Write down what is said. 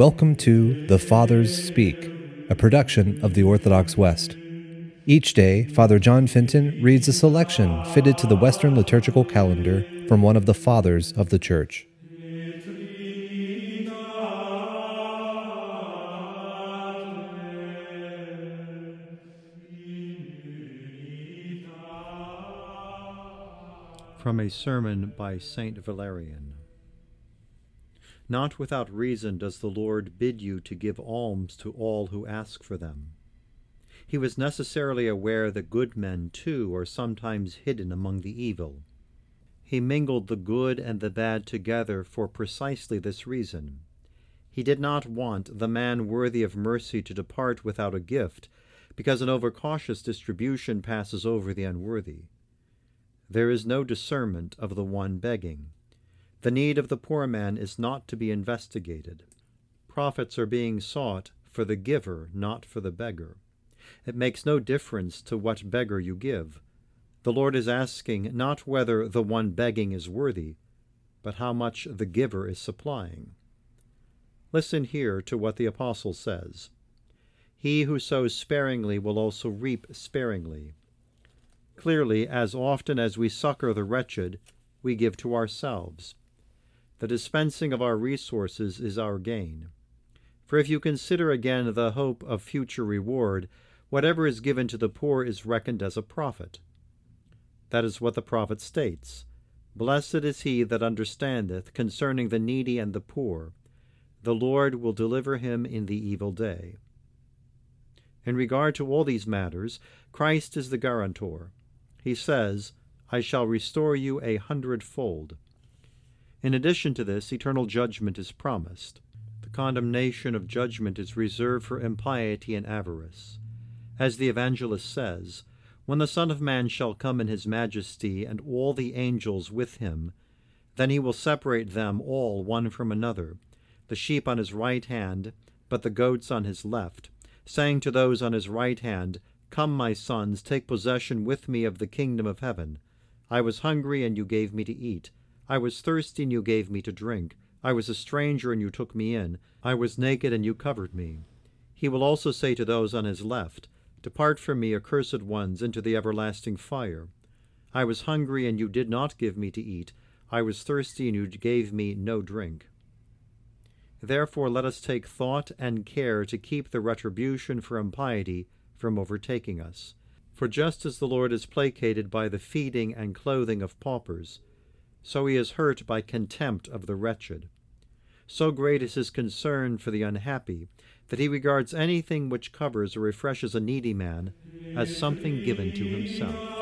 Welcome to The Fathers Speak, a production of the Orthodox West. Each day, Father John Fenton reads a selection fitted to the Western liturgical calendar from one of the Fathers of the Church. From a sermon by Saint Valerian. Not without reason does the Lord bid you to give alms to all who ask for them. He was necessarily aware that good men, too, are sometimes hidden among the evil. He mingled the good and the bad together for precisely this reason. He did not want the man worthy of mercy to depart without a gift, because an overcautious distribution passes over the unworthy. There is no discernment of the one begging. The need of the poor man is not to be investigated. Profits are being sought for the giver, not for the beggar. It makes no difference to what beggar you give. The Lord is asking not whether the one begging is worthy, but how much the giver is supplying. Listen here to what the Apostle says He who sows sparingly will also reap sparingly. Clearly, as often as we succor the wretched, we give to ourselves. The dispensing of our resources is our gain. For if you consider again the hope of future reward, whatever is given to the poor is reckoned as a profit. That is what the prophet states Blessed is he that understandeth concerning the needy and the poor. The Lord will deliver him in the evil day. In regard to all these matters, Christ is the guarantor. He says, I shall restore you a hundredfold. In addition to this, eternal judgment is promised. The condemnation of judgment is reserved for impiety and avarice. As the evangelist says, When the Son of Man shall come in his majesty, and all the angels with him, then he will separate them all one from another, the sheep on his right hand, but the goats on his left, saying to those on his right hand, Come, my sons, take possession with me of the kingdom of heaven. I was hungry, and you gave me to eat. I was thirsty, and you gave me to drink. I was a stranger, and you took me in. I was naked, and you covered me. He will also say to those on his left, Depart from me, accursed ones, into the everlasting fire. I was hungry, and you did not give me to eat. I was thirsty, and you gave me no drink. Therefore let us take thought and care to keep the retribution for impiety from overtaking us. For just as the Lord is placated by the feeding and clothing of paupers, so he is hurt by contempt of the wretched. So great is his concern for the unhappy that he regards anything which covers or refreshes a needy man as something given to himself.